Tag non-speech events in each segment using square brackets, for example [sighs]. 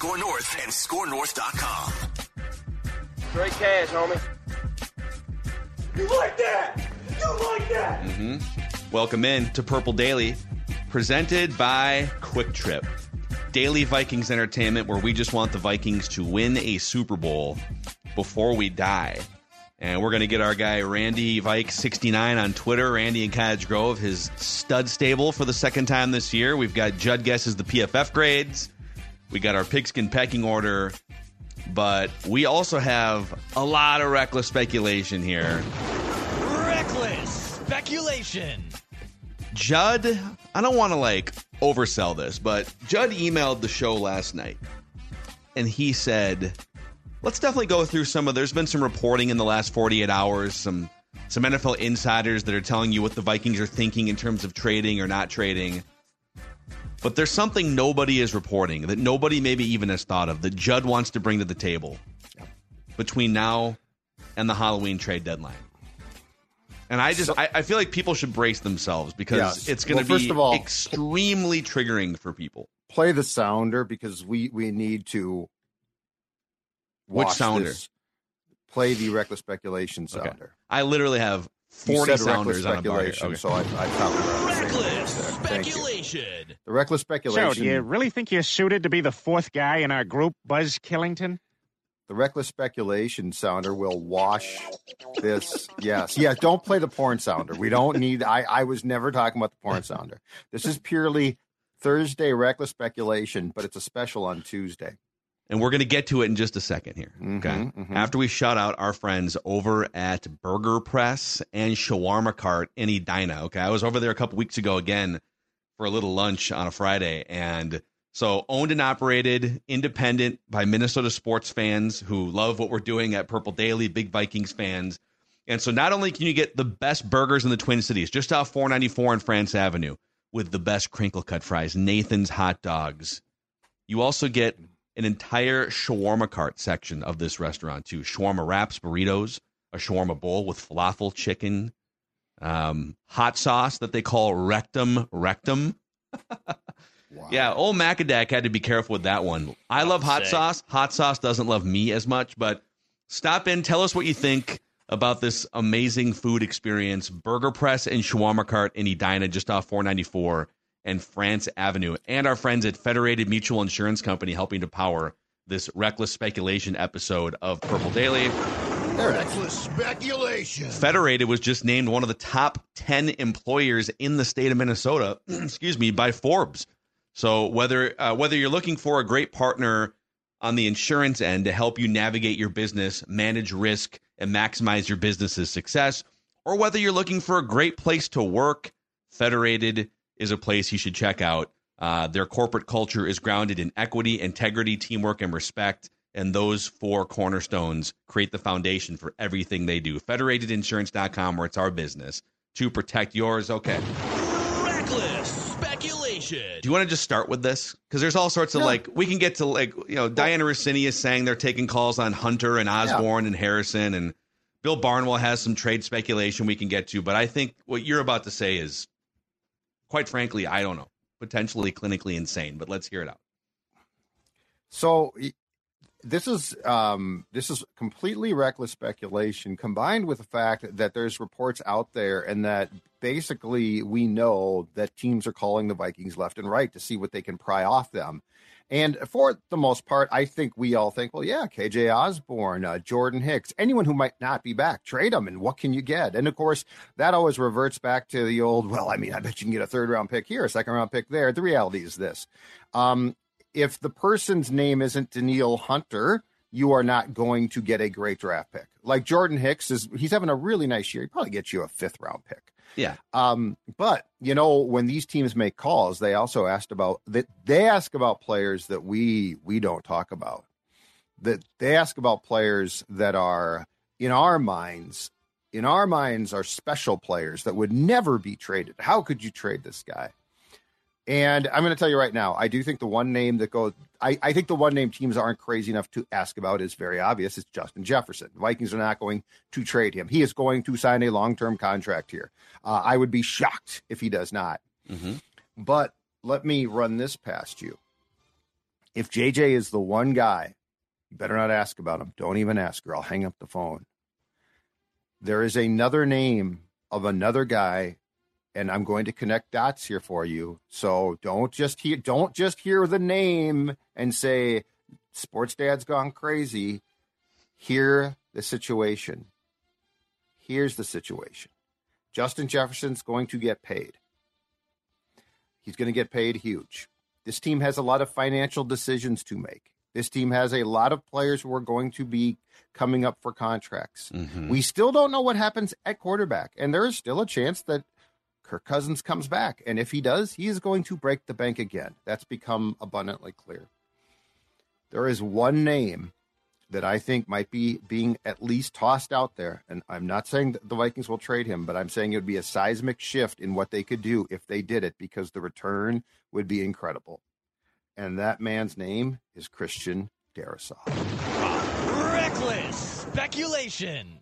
Score North and ScoreNorth.com. Straight cash, homie. You like that? You like that? Mm-hmm. Welcome in to Purple Daily, presented by QuikTrip. Daily Vikings entertainment where we just want the Vikings to win a Super Bowl before we die. And we're going to get our guy Randy Vike69 on Twitter, Randy in Cottage Grove, his stud stable for the second time this year. We've got Judd guesses the PFF grades. We got our pigskin pecking order. But we also have a lot of reckless speculation here. Reckless speculation. Judd, I don't want to like oversell this, but Judd emailed the show last night and he said, let's definitely go through some of there's been some reporting in the last 48 hours, some some NFL insiders that are telling you what the Vikings are thinking in terms of trading or not trading. But there's something nobody is reporting that nobody maybe even has thought of that Judd wants to bring to the table between now and the Halloween trade deadline. And I just So- I, I feel like people should brace themselves because Yes. it's going to Well, be first of all- extremely triggering for people. Play the sounder because we we need to. Which sounder? this. Play the reckless speculation sounder. I literally have 40 said reckless sounders on a bar speculation, Okay. so I, I found the Reckless thing. Thank you. speculation. The reckless So, speculation. do you really think you're suited to be the fourth guy in our group, Buzz Killington? the reckless speculation sounder will wash this. Yes, yes. Don't play the porn sounder. We don't need. I I was never talking about the porn sounder. This is purely Thursday reckless speculation, but it's a special on Tuesday. And we're going to get to it in just a second here. Okay. Mhm, mhm. After we shout out our friends over at Burger Press and Shawarma Cart in Edina. Okay. I was over there a couple weeks ago again for a little lunch on a Friday. And so owned and operated, independent by Minnesota sports fans who love what we're doing at Purple Daily, big Vikings fans. And so not only can you get the best burgers in the Twin Cities, just off 494 and France Avenue, with the best crinkle cut fries, Nathan's hot dogs, you also get an entire shawarma cart section of this restaurant too. Shawarma wraps, burritos, a shawarma bowl with falafel, chicken, um, hot sauce that they call rectum rectum. [laughs] Yeah, old Macadac had to be careful with that one. I love hot Sick. sauce. Hot sauce doesn't love me as much, but stop in, tell us what you think about this amazing food experience. Burger Press and Shawarma Cart in Edina, just off 494 and France Avenue, and our friends at Federated Mutual Insurance Company helping to power this reckless speculation episode of Purple Daily. Reckless speculation. Federated was just named one of the top 10 employers in the state of Minnesota, [clears throat] excuse me, by Forbes. So whether uh, whether you're looking for a great partner on the insurance end to help you navigate your business, manage risk, and maximize your business's success, or whether you're looking for a great place to work, Federated is a place you should check out. Uh, their corporate culture is grounded in equity, integrity, teamwork, and respect. And those four cornerstones create the foundation for everything they do. Federatedinsurance.com, where it's our business to protect yours. Okay. Reckless speculation. Do you want to just start with this? Because there's all sorts of like we can get to like you know Dianna Russini is saying they're taking calls on Hunter and Osborne and Harrison and Bill Barnwell has some trade speculation we can get to, but I think what you're about to say is quite frankly I don't know potentially clinically insane, but let's hear it out. So this is um, this is completely reckless speculation combined with the fact that there's reports out there and that basically we know that teams are calling the Vikings left and right to see what they can pry off them. And for the most part, I think we all think, well, yeah, KJ Osborne, uh, Jordan Hicks, anyone who might not be back, trade them, and what can you get? And of course, that always reverts back to the old, well, I mean, I bet you can get a third round pick here, a second round pick there. The reality is this um, if the person's name isn't Danielle Hunter, you are not going to get a great draft pick. Like Jordan Hicks is, he's having a really nice year. He probably gets you a fifth round pick. Yeah. Um, but you know, when these teams make calls, they also asked about that. They ask about players that we we don't talk about. That they ask about players that are in our minds, in our minds, are special players that would never be traded. How could you trade this guy? And I'm going to tell you right now, I do think the one name that goes, I, I think the one name teams aren't crazy enough to ask about is very obvious. It's Justin Jefferson. The Vikings are not going to trade him. He is going to sign a long term contract here. Uh, I would be shocked if he does not. Mm-hmm. But let me run this past you. If JJ is the one guy, you better not ask about him. Don't even ask her. I'll hang up the phone. There is another name of another guy and I'm going to connect dots here for you. So don't just hear don't just hear the name and say sports dad's gone crazy. Hear the situation. Here's the situation. Justin Jefferson's going to get paid. He's going to get paid huge. This team has a lot of financial decisions to make. This team has a lot of players who are going to be coming up for contracts. Mhm. We still don't know what happens at quarterback, and there is still a chance that Kirk Cousins comes back. And if he does, he is going to break the bank again. That's become abundantly clear. There is one name that I think might be being at least tossed out there. And I'm not saying that the Vikings will trade him, but I'm saying it would be a seismic shift in what they could do if they did it because the return would be incredible. And that man's name is Christian Darrisaw. Reckless speculation.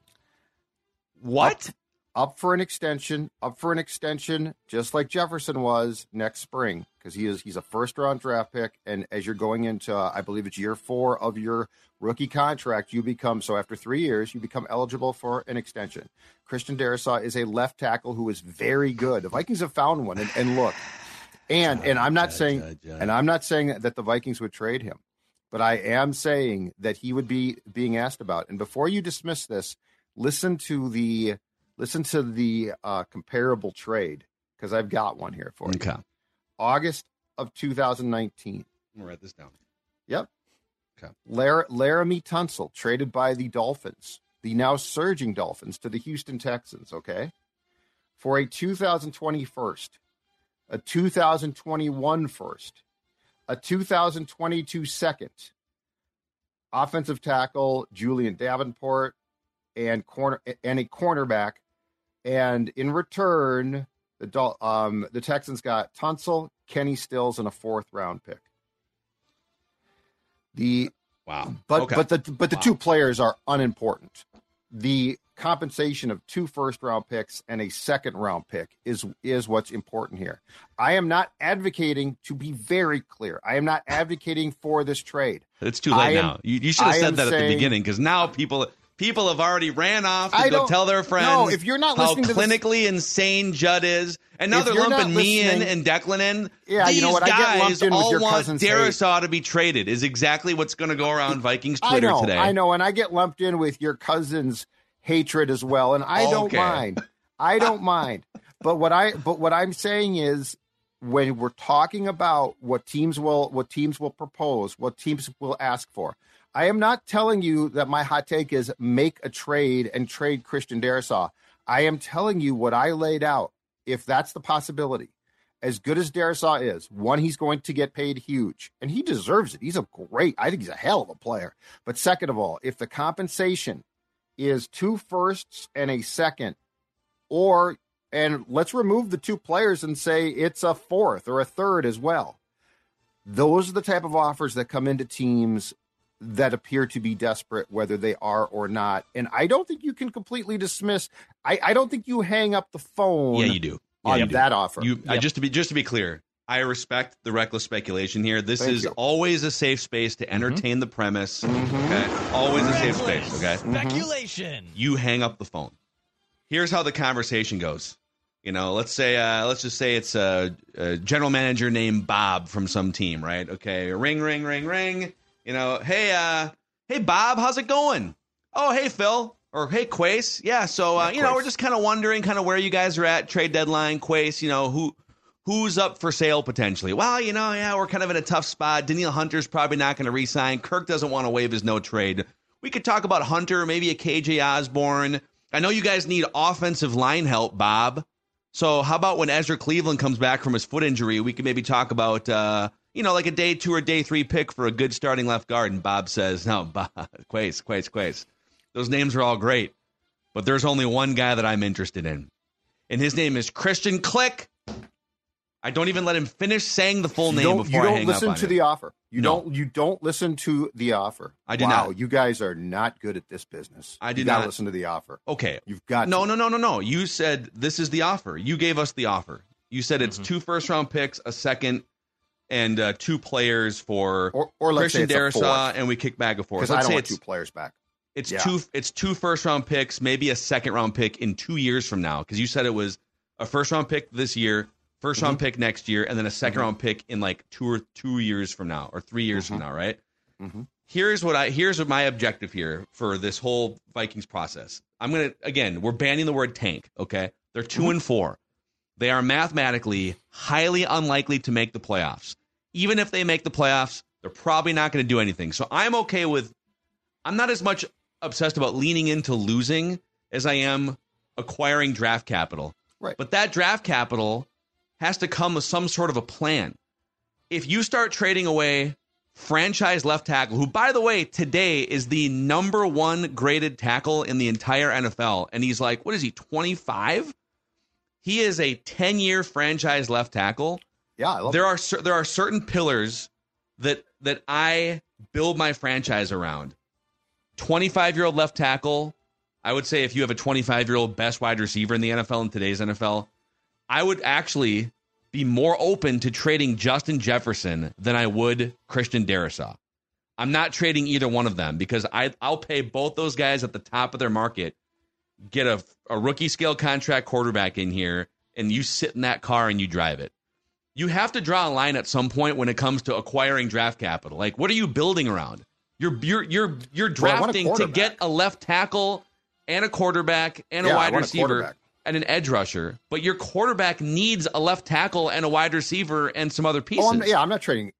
What? Up for an extension, up for an extension, just like Jefferson was next spring, because he is he's a first round draft pick, and as you're going into, uh, I believe it's year four of your rookie contract, you become so after three years you become eligible for an extension. Christian Darrisaw is a left tackle who is very good. The Vikings have found one, and, and look, and and I'm not saying, and I'm not saying that the Vikings would trade him, but I am saying that he would be being asked about. And before you dismiss this, listen to the listen to the uh, comparable trade because I've got one here for you. Okay. August of 2019. I'm gonna write this down. Yep. Okay. Lar- Laremy Tunsil traded by the Dolphins, the now surging Dolphins, to the Houston Texans. Okay, for a 2020 first, a 2021 first, a 2022 second. Offensive tackle Julian Davenport and corner and a cornerback, and in return, the Dol- um, the Texans got Tunsil, Kenny Stills, and a fourth round pick. The Wow. but Okay. but the but the Wow. two players are unimportant. The compensation of two first round picks and a second round pick is is what's important here. I am not advocating to be very clear. I am not advocating for this trade. It's too late am- now. You, you should have I said that at the beginning because now people people have already ran off to I go tell their friends. no, if you're not how listening to this- clinically insane Judd is, and now they're lumping me in and Declan in. Yeah, These you know what? I get guys lumped in with all your want. Darrisaw to be traded. Is exactly what's going to go around Vikings I Twitter know, today. I know, and I get lumped in with your cousin's hatred as well, and I don't mind. I don't mind. But what I but what I'm saying is when we're talking about what teams will what teams will propose, what teams will ask for. I am not telling you that my hot take is make a trade and trade Christian Darrisaw. I am telling you what I laid out. If that's the possibility, as good as Darrisaw is, one, he's going to get paid huge, and he deserves it. He's a great, I think he's a hell of a player. But second of all, if the compensation is two firsts and a second, or and let's remove the two players and say it's a fourth or a third as well. Those are the type of offers that come into teams that appear to be desperate, whether they are or not. And I don't think you can completely dismiss. I, I don't think you hang up the phone yeah, you do. Yeah, on you do. that offer. You I, Yep. just to be just to be clear, I respect the reckless speculation here. This Thank is you. Mm-hmm. always a safe space to entertain the premise. Okay, always a safe space. Okay, Mm-hmm. Speculation. you hang up the phone. Here's how the conversation goes. You know, let's say, uh, let's just say it's a, a general manager named Bob from some team, right? Okay, ring, ring, ring, ring. You know, hey, uh, hey, Bob, how's it going? Oh, hey, Phil, or hey, Quace. Yeah, so uh, you know, we're just kind of wondering, kind of where you guys are at trade deadline. Quace, you know, who who's up for sale potentially? Well, you know, yeah, we're kind of in a tough spot. Danielle Hunter's probably not going to re-sign. Kirk doesn't want to waive his no trade. We could talk about Hunter, maybe a KJ Osborne. I know you guys need offensive line help, Bob. So how about when Ezra Cleveland comes back from his foot injury, we can maybe talk about uh, you know like a day two or day three pick for a good starting left guard. And Bob says, no, [laughs] Bob, Quace, Quace, Quace. Those names are all great, but there's only one guy that I'm interested in, and his name is Christian Click. I don't even let him finish saying the full You name don't, before you don't hang listen up on to him. the offer. You No. don't. You don't listen to the offer. I do wow, not. you guys are not good at this business. I do you not. listen to the offer. Okay, You've got no, to. no, no, no, no. You said this is the offer. You gave us the offer. You said Mm-hmm. it's two first round picks, a second, and uh, two players for Or, or Christian say Darrisaw, and we kick back and because I don't say want two players back. it's yeah. two it's two first round picks, maybe a second round pick in two years from now. Because you said it was a first round pick this year, 1st round pick next year, and then a 2nd round pick in like two or two years from now or three years from now, right? Mhm. Here's what I here's what my objective here for this whole Vikings process. I'm gonna again, we're banning the word tank. Okay, they're 2 and four. They are mathematically highly unlikely to make the playoffs. Even if they make the playoffs, they're probably not going to do anything. So I'm okay with. I'm not as much obsessed about leaning into losing as I am acquiring draft capital. Right. But that draft capital has to come with some sort of a plan. If you start trading away franchise left tackle, who, by the way, today is the number one graded tackle in the entire NFL, and he's like, what is he, 25? He is a 10 year franchise left tackle Yeah, I love there are there are certain pillars that that I build my franchise around. 25 year old left tackle. I would say if you have a 25 year old best wide receiver in the NFL in today's NFL, I would actually be more open to trading Justin Jefferson than I would Christian Darrisaw. I'm not trading either one of them because I I'll pay both those guys at the top of their market, get a, a rookie scale contract quarterback in here, and you sit in that car and you drive it you have to draw a line at some point when it comes to acquiring draft capital. Like, what are you building around? You're you're you're you're Well, a drafting to get a left tackle and a quarterback and a Yeah, I wide want a receiver and an edge rusher. But your quarterback needs a left tackle and a wide receiver and some other pieces. Oh, I'm, yeah, I'm not trading.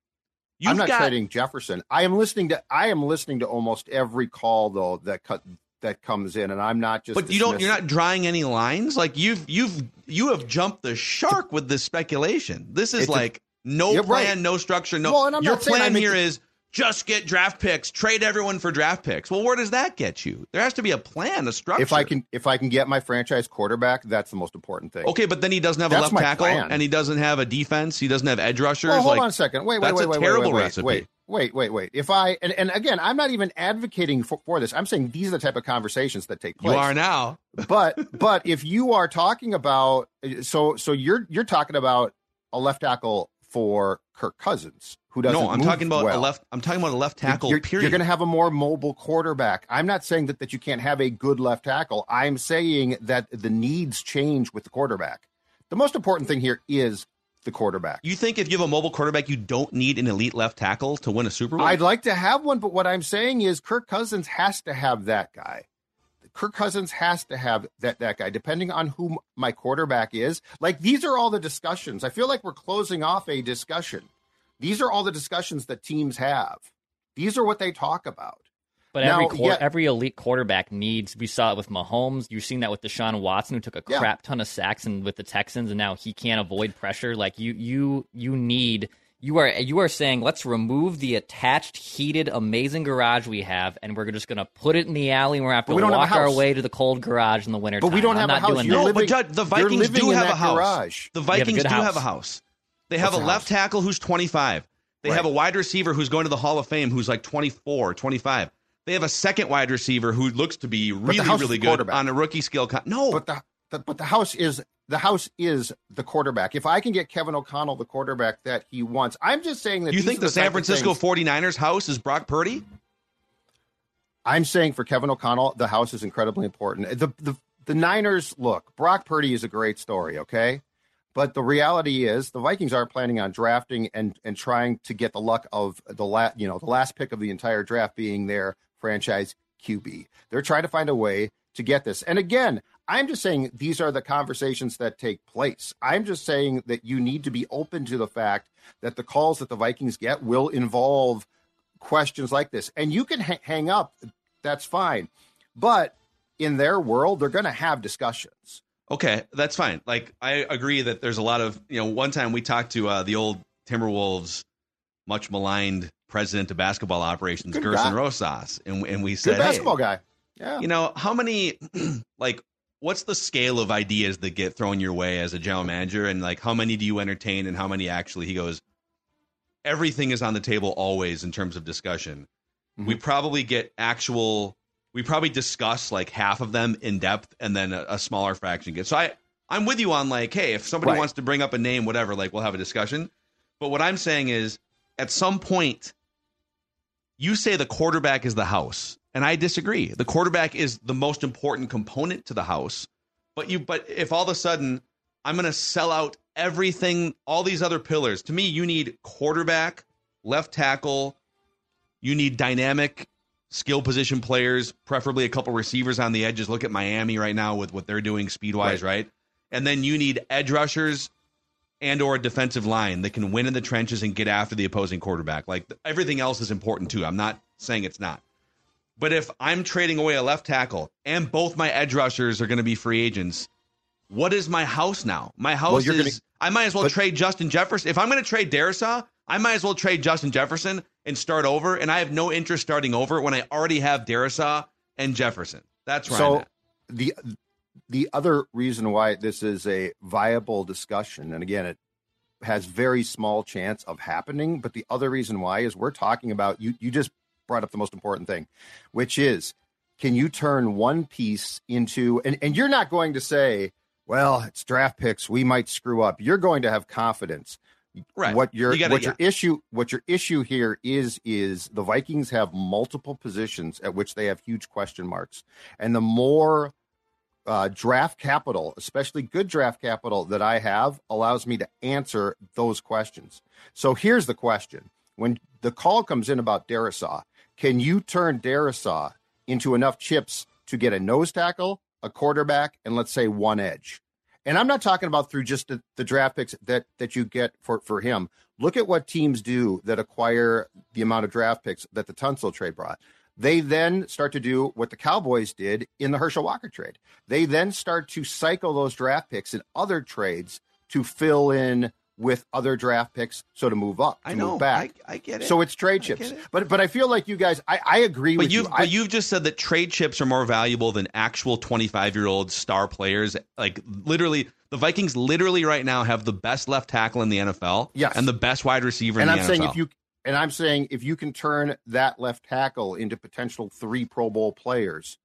You've I'm not got, trading Jefferson. I am listening to. I am listening to almost every call though that cut that comes in, and I'm not just. but you don't. You're not drawing any lines. Like you've you've you have jumped the shark with this speculation. This is It's a- like no plan, right. no structure, no. Well, and I'm your plan here is just get draft picks, trade everyone for draft picks. Well, where does that get you? There has to be a plan, a structure. If I can, if I can get my franchise quarterback, that's the most important thing. Okay, but then he doesn't have a left tackle, plan. and he doesn't have a defense. He doesn't have edge rushers. Well, hold like, on a second. Wait, wait, that's wait, a wait, terrible wait, wait, recipe. wait, wait, wait, wait. If I and, and again, I'm not even advocating for, for this. I'm saying these are the type of conversations that take place. You are now. [laughs] but but if you are talking about so so you're you're talking about a left tackle for Kirk Cousins who doesn't. No, I'm talking about well. a left. I'm talking about a left tackle. You're, period. You're going to have a more mobile quarterback. I'm not saying that, that you can't have a good left tackle. I'm saying that the needs change with the quarterback. The most important thing here is the quarterback. you think if you have a mobile quarterback, you don't need an elite left tackle to win a Super Bowl? I'd like to have one, but what I'm saying is Kirk Cousins has to have that guy. Kirk Cousins has to have that that guy, depending on who my quarterback is. Like these are all the discussions. I feel like we're closing off a discussion. These are all the discussions that teams have. These are what they talk about. But Now, every yeah- every elite quarterback needs. We saw it with Mahomes. You've seen that with Deshaun Watson, who took a Yeah. crap ton of sacks and with the Texans, and now he can't avoid pressure. Like you, you, you need. You are you are saying let's remove the attached, heated, amazing garage we have, and we're just going to put it in the alley. and We're going to have to we don't have a walk our way to the cold garage in the winter. But we don't have I'm a house. You're that. no, living- but Judge, the you're Vikings do in have a house. garage. The Vikings good do house. have a house. They have What's a a left house? tackle who's 25. They have a wide receiver who's going to the Hall of Fame who's like 24, 25. They have a second wide receiver who looks to be really, really good on a rookie scale. Con- no, But the, the but the house is the house is the quarterback. If I can get Kevin O'Connell the quarterback that he wants, I'm just saying that you think are the, San Francisco things- 49ers house is Brock Purdy? I'm saying for Kevin O'Connell, the house is incredibly important. The the the Niners look, Brock Purdy is a great story, okay? But the reality is the Vikings aren't planning on drafting and and trying to get the luck of the last, you know, the last pick of the entire draft being their franchise QB. They're trying to find a way to get this. And again, I'm just saying these are the conversations that take place. I'm just saying that you need to be open to the fact that the calls that the Vikings get will involve questions like this. And you can ha- hang up, that's fine. But in their world, they're going to have discussions. Okay, that's fine. Like I agree that there's a lot of you know. One time we talked to uh, the old Timberwolves, much maligned president of basketball operations, Good Gersson guy. Rosas, and and we said, Good basketball hey, guy. Yeah. you know, how many [clears throat] like what's the scale of ideas that get thrown your way as a general manager, and like how many do you entertain, and how many actually? He goes, everything is on the table always in terms of discussion. We mm-hmm. probably get actual. We probably discuss like half of them in depth, and then a, a smaller fraction gets. So I, I'm with you on like, hey, if somebody Right. wants to bring up a name, whatever, like we'll have a discussion. But what I'm saying is, at some point, you say the quarterback is the house, and I disagree. The quarterback is the most important component to the house. But you, but if all of a sudden I'm going to sell out everything, all these other pillars, to me, you need quarterback, left tackle, you need dynamic skill position players, preferably a couple receivers on the edges. Look at Miami right now with what they're doing speed wise, right. And then you need edge rushers and or a defensive line that can win in the trenches and get after the opposing quarterback. Like everything else is important too. I'm not saying it's not. But if I'm trading away a left tackle and both my edge rushers are going to be free agents, what is my house now? My house you're is gonna- I might as well but- trade Justin Jefferson. If I'm going to trade Darrisaw, I might as well trade Justin Jefferson and start over. And I have no interest starting over when I already have Darrisaw and Jefferson. That's I'm so the the other reason why this is a viable discussion, and again, it has very small chance of happening. But the other reason why is we're talking about you. You just brought up the most important thing, which is can you turn one piece into and, and you're not going to say, well, it's draft picks, we might screw up. You're going to have confidence. Right. What your You gotta- what your issue what your issue here is is the Vikings have multiple positions at which they have huge question marks. And the more uh, draft capital, especially good draft capital that I have, allows me to answer those questions. So here's the question: When the call comes in about Darrisaw, can you turn Darrisaw into enough chips to get a nose tackle, a quarterback, and let's say one edge? And I'm not talking about through just the, the draft picks that that you get for for him. Look at what teams do that acquire the amount of draft picks that the Tunsil trade brought. They then start to do what the Cowboys did in the Herschel Walker trade. They then start to cycle those draft picks in other trades to fill in with other draft picks, so to move up, to I know. move back. I, I get it. so it's trade chips. get. But but I feel like you guys, I, I agree But with you've you. I, but you've just said that trade chips are more valuable than actual 25 year old star players. Like literally, the Vikings literally right now have the best left tackle in the NFL. Yes. and the best wide receiver and in I'm the saying NFL. if you and I'm saying if you can turn that left tackle into potential three Pro Bowl players,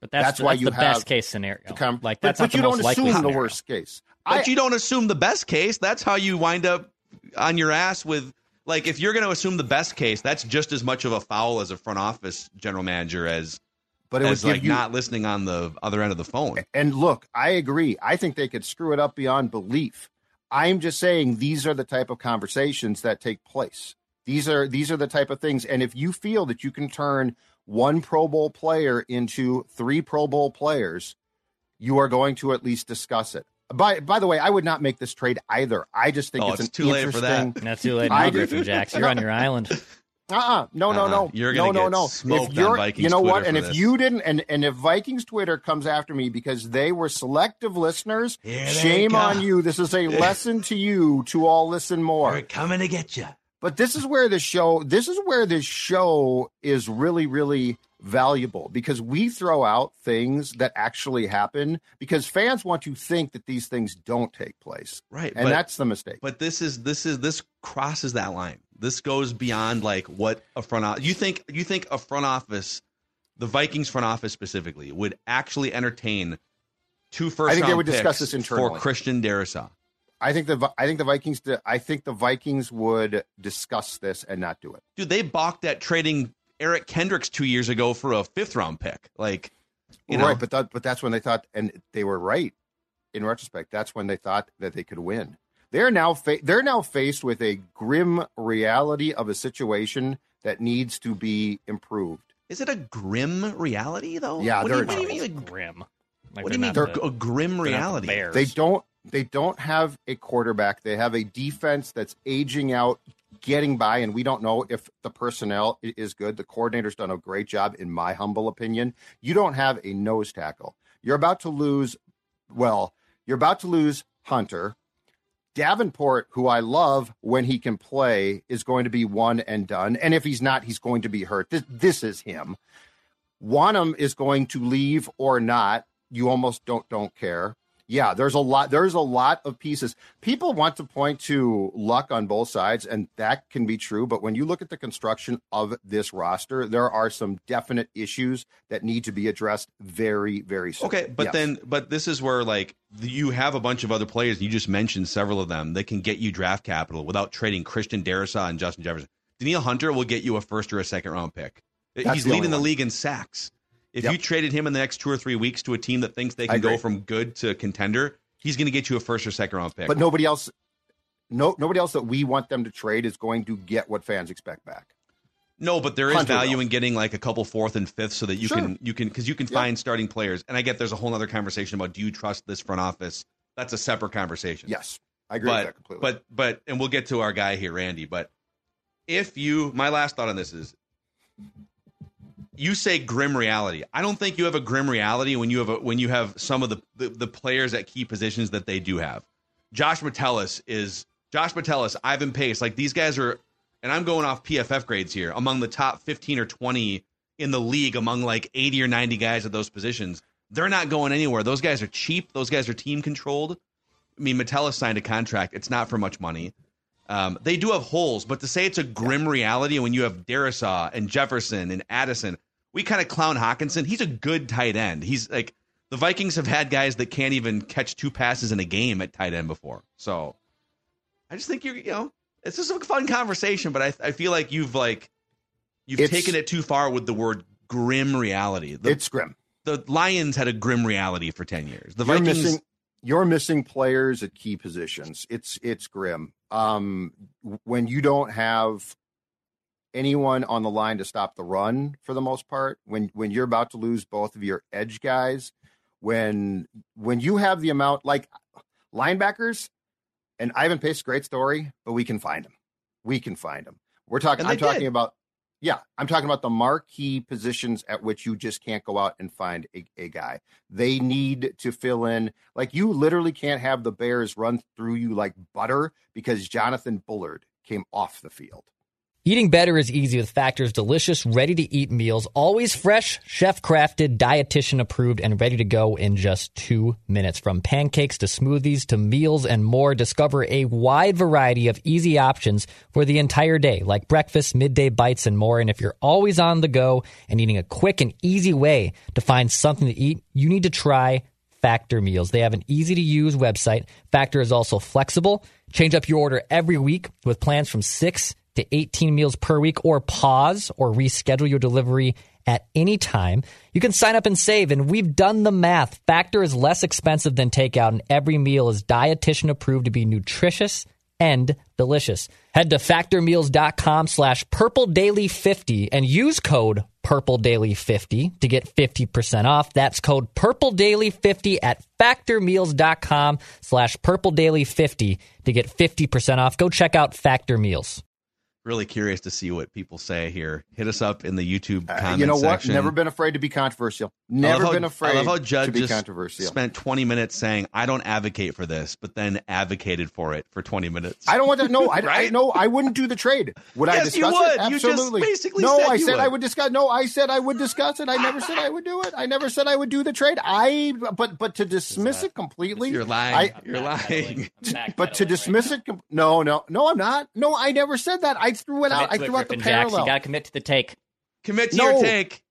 But that's, That's why that's you the have best case scenario. to come. like that's but not the you don't most likely assume the scenario. worst case. but I, you don't assume the best case. That's how you wind up on your ass with. Like if you're going to assume the best case, that's just as much of a foul as a front office general manager as but it would as give like you not listening on the other end of the phone. And look, I agree. I think they could screw it up beyond belief. I'm just saying these are the type of conversations that take place. These are these are the type of things. And if you feel that you can turn one Pro Bowl player into three Pro Bowl players, you are going to at least discuss it. By by the way, I would not make this trade either. I just think Oh, it's, it's an too late for that. interesting. Not too late [laughs] I now, agree. Griffin Jacks. You're on your island. [laughs] Uh-uh. No, no, Uh-uh. no. You're no, gonna no, get no. smoked if on you're, Vikings you know what? And for if this. you didn't, and and if Vikings Twitter comes after me because they were selective listeners, shame go. on you. This is a [laughs] lesson to you to all listen more. We're coming to get you. But this is where the show. This is where this show is really, really valuable because we throw out things that actually happen because fans want to think that these things don't take place, Right, and but- that's the mistake. But this is this is this crosses that line. This goes beyond like what a front office. You think you think a front office, the Vikings front office specifically, would actually entertain two first I think they would discuss this internally. for Christian Darrisaw. I think the I think the Vikings. I think the Vikings would discuss this and not do it. Dude, they balked at trading Eric Kendricks two years ago for a fifth round pick. Like, you know, right, but that, but that's when they thought, and they were right. In retrospect, that's when they thought that they could win. They're now fa- they're now faced with a grim reality of a situation that needs to be improved. is it a grim reality though? Yeah, what do you, what do you mean? a- Grim. Like What do you mean they're a, grim they're the reality? They don't they don't have a quarterback. They have a defense that's aging out, getting by, and we don't know if the personnel is good. The coordinator's done a great job, in my humble opinion. You don't have a nose tackle. You're about to lose. Well, You're about to lose Hunter. Davenport, who I love when he can play, is going to be one and done. And if he's not, he's going to be hurt. This, this is him. Wonnum is going to leave or not. You almost don't don't care yeah, there's a lot. There's a lot of pieces. People want to point to luck on both sides, and that can be true. But when you look at the construction of this roster, there are some definite issues that need to be addressed very, very soon. Okay, but Yes. then, but this is where like you have a bunch of other players. You just mentioned several of them that can get you draft capital without trading Christian Darrisaw and Justin Jefferson. Danielle Hunter will get you a first or a second round pick. That's He's leading the league in sacks. If Yep. you traded him in the next two or three weeks to a team that thinks they can go from good to contender, he's going to get you a first or second round pick. but nobody else, no, nobody else that we want them to trade is going to get what fans expect back. No, but there is value will. in getting like a couple fourth and fifth so that you Sure. can you can because you can Yeah. find starting players. And I get there's a whole other conversation about do you trust this front office? That's a separate conversation. Yes, I agree but with that completely. but but and we'll get to our guy here, Randy. But if you, my last thought on this is, you say grim reality. I don't think you have a grim reality when you have a, when you have some of the, the the players at key positions that they do have. Josh Metellus is Josh Metellus, Ivan Pace. Like these guys are, and I'm going off PFF grades here, among the top 15 or 20 in the league, among like 80 or 90 guys at those positions. They're not going anywhere. Those guys are cheap. Those guys are team controlled. I mean, Metellus signed a contract. It's not for much money. Um, they do have holes, but to say it's a grim reality when you have Darrisaw and Jefferson and Addison, we kind of clown Hockenson. He's a good tight end. He's like the Vikings have had guys that can't even catch two passes in a game at tight end before. So I just think you're, you know, it's just a fun conversation, but I, I feel like you've like you've It's- taken it too far with the word grim reality. The, it's grim. the Lions had a grim reality for ten years. The you're Vikings. missing you're missing players at key positions. It's it's grim. Um, when you don't have anyone on the line to stop the run for the most part, when when you're about to lose both of your edge guys, when when you have the amount like linebackers, and Ivan Pace, great story, but we can find him. We can find him. We're talking. I'm talking did. about. Yeah, I'm talking about the marquee positions at which you just can't go out and find a, a guy. They need to fill in. Like you literally can't have the Bears run through you like butter because Jonathan Bullard came off the field. Eating better is easy with Factor's delicious, ready to eat meals, always fresh, chef crafted, dietitian approved, and ready to go in just two minutes. From pancakes to smoothies to meals and more, discover a wide variety of easy options for the entire day, like breakfast, midday bites, and more. And if you're always on the go and needing a quick and easy way to find something to eat, you need to try Factor Meals. They have an easy to use website. Factor is also flexible. Change up your order every week with plans from 6 to 18 meals per week or pause or reschedule your delivery at any time. You can sign up and save and we've done the math. Factor is less expensive than takeout and every meal is dietitian approved to be nutritious and delicious. Head to factormeals.com slash purpledaily50 and use code purpledaily50 to get 50% off. That's code purpledaily50 at factormeals.com slash purpledaily50 to get 50% off. Go check out Factor Meals. Really curious to see what people say here. Hit us up in the YouTube Uh, you know what? section. Never been afraid to be controversial. I love Never how- been afraid I love how Judd to be just controversial. spent 20 minutes saying, I don't advocate for this, but then advocated for it for 20 minutes. I don't want to. No, I, [laughs] I no, I wouldn't do the trade. Would I Yes, you discuss would. it? You just Absolutely. basically no, said I you said would. I would discuss. No, I said I would discuss it. I never said I would do it. I never said I would do the trade. I but but to dismiss it completely. You're lying. I, You're lying. but to dismiss it. com- No, no, no. I'm not. No, I never said that. I threw it out. I threw out the parallel. You got to commit to the take. Commit to No. your take.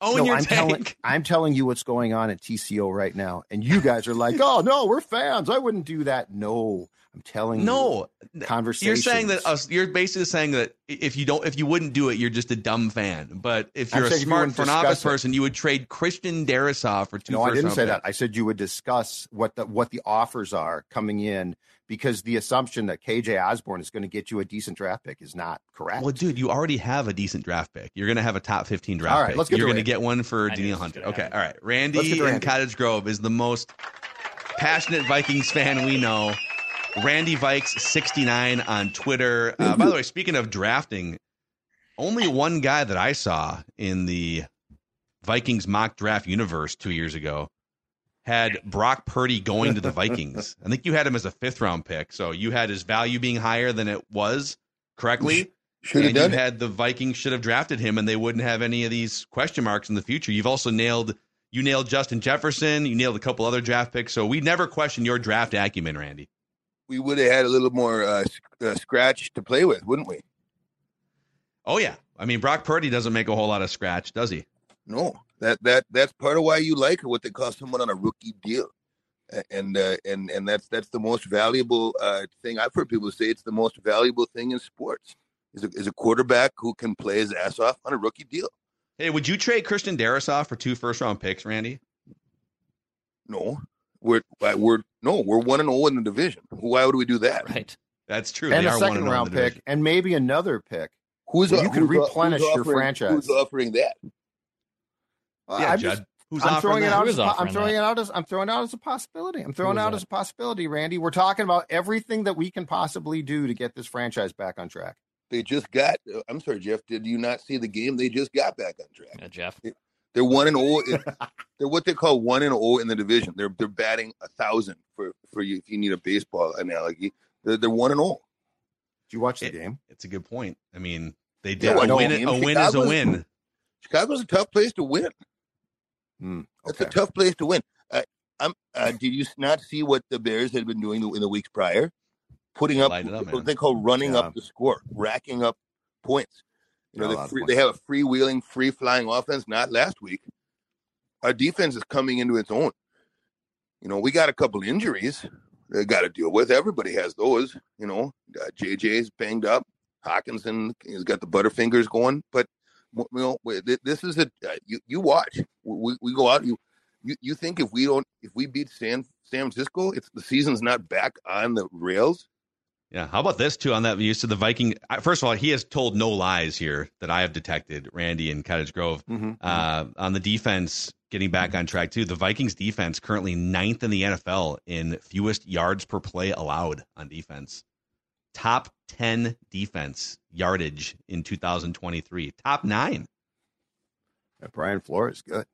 Own no, your I'm take. telling [laughs] I'm telling you what's going on at TCO right now, and you guys are like, "Oh no, we're fans. I wouldn't do that." No, I'm telling no, you, conversations. you're saying that us. You're basically saying that if you don't, if you wouldn't do it, you're just a dumb fan. But if you're a saying if you smart wouldn't front office it. person, you would trade Christian Darrisaw for two. No, I didn't first-round say that. I said you would discuss what the what the offers are coming in because the assumption that KJ Osborne is going to get you a decent draft pick is not correct. Well, dude, you already have a decent draft pick. You're going to have a top 15 draft All right, pick. let's get You're going to get one for I Danielle Hunter. Okay, happen. all right. Let's Randy get in Cottage Grove is the most passionate Vikings fan we know. Randy Vikes 69 on Twitter. Uh, by the way, speaking of drafting, only one guy that I saw in the Vikings mock draft universe two years ago had Brock Purdy going to the Vikings. [laughs] I think you had him as a fifth round pick, so you had his value being higher than it was correctly. Should have and done you it. had the Vikings should have drafted him, and they wouldn't have any of these question marks in the future. You've also nailed you nailed Justin Jefferson, you nailed a couple other draft picks, so we never questioned your draft acumen, Randy. We would have had a little more uh, sc- uh, scratch to play with, wouldn't we? Oh yeah, I mean Brock Purdy doesn't make a whole lot of scratch, does he? No, that that that's part of why you like what they call someone on a rookie deal, and uh, and and that's that's the most valuable uh, thing. I've heard people say it's the most valuable thing in sports is a, is a quarterback who can play his ass off on a rookie deal. Hey, would you trade Christian Darrisaw for two first round picks, Randy? No, we're uh, we're no, we're one and zero in the division. Why would we do that? Right. That's true. and they a are second one round pick, division. and maybe another pick. Who's Well, you who's could who's replenish your offering- franchise. Who's offering that? Well, Yeah, I'm Judd. just- Who's I'm offering throwing it out. As, is a po- I'm throwing that? it out as I'm throwing out as a possibility. I'm throwing it out that? as a possibility, Randy. We're talking about everything that we can possibly do to get this franchise back on track. They just got. uh, I'm sorry, Jeff. Did you not see the game? They just got back on track. Yeah, Jeff. They're one and zero. [laughs] They're what they call one and all in the division. They're they're batting a thousand for for you if you need a baseball analogy. They're, they're one and all. Did you watch the It- game? It's a good point. I mean, they did I a know. win. A win is a win. Chicago's a tough place to win. Hmm, That's a tough place to win. Uh, I'm. Uh, did you not see what the Bears had been doing in the weeks prior? Putting up Light it up, man. what they call running Yeah. up the score, racking up points. You know, they, free, they have a freewheeling, free flying offense. Not last week. Our defense is coming into its own. You know, we got a couple injuries they got to deal with. Everybody has those. You know, uh, JJ's banged up. Hockenson has got the butterfingers going, but you know, this is a uh, you. You watch. We, we go out. You, you you think if we don't if we beat San San Francisco, it's the season's not back on the rails. Yeah. How about this too on that use to the Viking? First of all, he has told no lies here that I have detected. Randy in Cottage Grove Mhm. uh, on the defense getting back on track too. The Vikings defense currently ninth in the NFL in fewest yards per play allowed on defense. Top ten defense yardage in 2023. Top nine. Yeah, Brian Flores, good.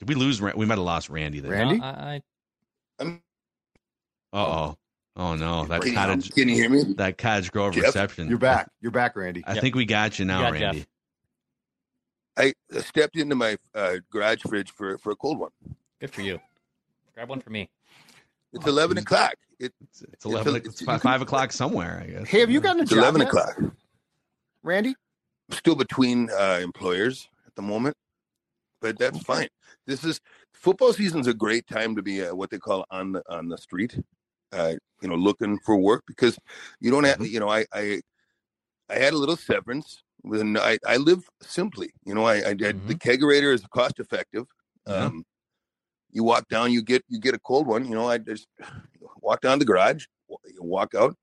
Did we lose? Ra- We might have lost Randy there. Randy? No, I, I, I'm, Uh oh. Oh no. That can, cottage. you, can you hear me? That Cottage Grove Jeff? reception. You're back. You're back, Randy. I Yep. think we got you now, got Jeff. Randy. I stepped into my uh, garage fridge for for a cold one. good for you. Grab one for me. It's eleven o'clock. It, It's, it's eleven. a- It's, it's- fi- five o'clock somewhere, I guess. Hey, have you gotten a it's job eleven yet, o'clock. Randy? still between uh, employers at the moment, but that's fine. This is football season's a great time to be uh, what they call on the on the street, uh, you know, looking for work because you don't have, you know, I I, I had a little severance. When I, I live simply, you know, I, I, I the kegerator is cost effective. Yeah. Um, you walk down, you get you get a cold one. You know, I just [sighs] walk down the garage, you walk out,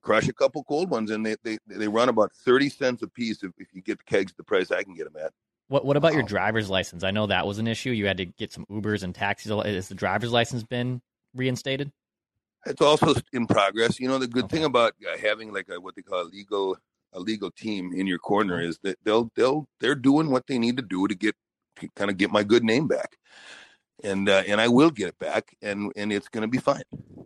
crush a couple cold ones, and they they, they run about thirty cents a piece if, if you get the kegs the price I can get them at. What What about your driver's license? I know that was an issue. You had to get some Ubers and taxis. Has the driver's license been reinstated? It's also [laughs] in progress. You know, the good Okay. thing about uh, having like a, what they call a legal a legal team in your corner is that they'll they'll they're doing what they need to do to get to kind of get my good name back, and uh, and I will get it back, and and it's going to be fine.